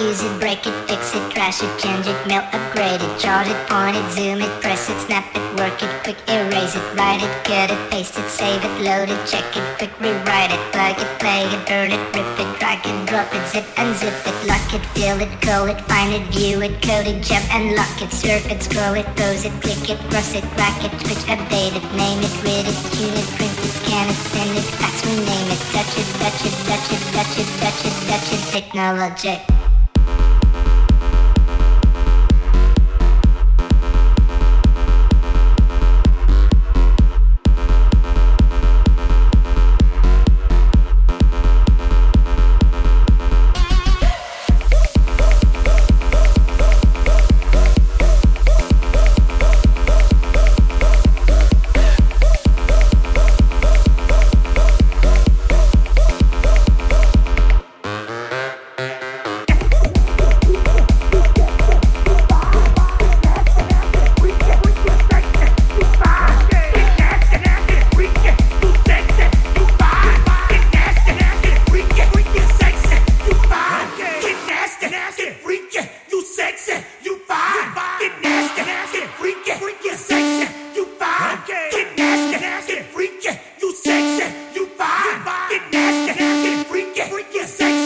use it, break it, fix it, trash it, change it, mail, upgrade it, charge it, point it, zoom it, press it, snap it, work it, quick erase it, write it, cut it, paste it, save it, load it, check it, quick rewrite it, plug it, play it, burn it, rip it, drag it, drop it, zip and zip it, lock it, fill it, call it, find it, view it, code it, jump and lock it, surf it, scroll it, pose it, click it, cross it, crack it, switch, update it, name it, read it, tune it, print it, scan it, send it, fax, rename it, touch it, touch it, touch it, touch it, touch it, touch it, technologic. freaking sexy.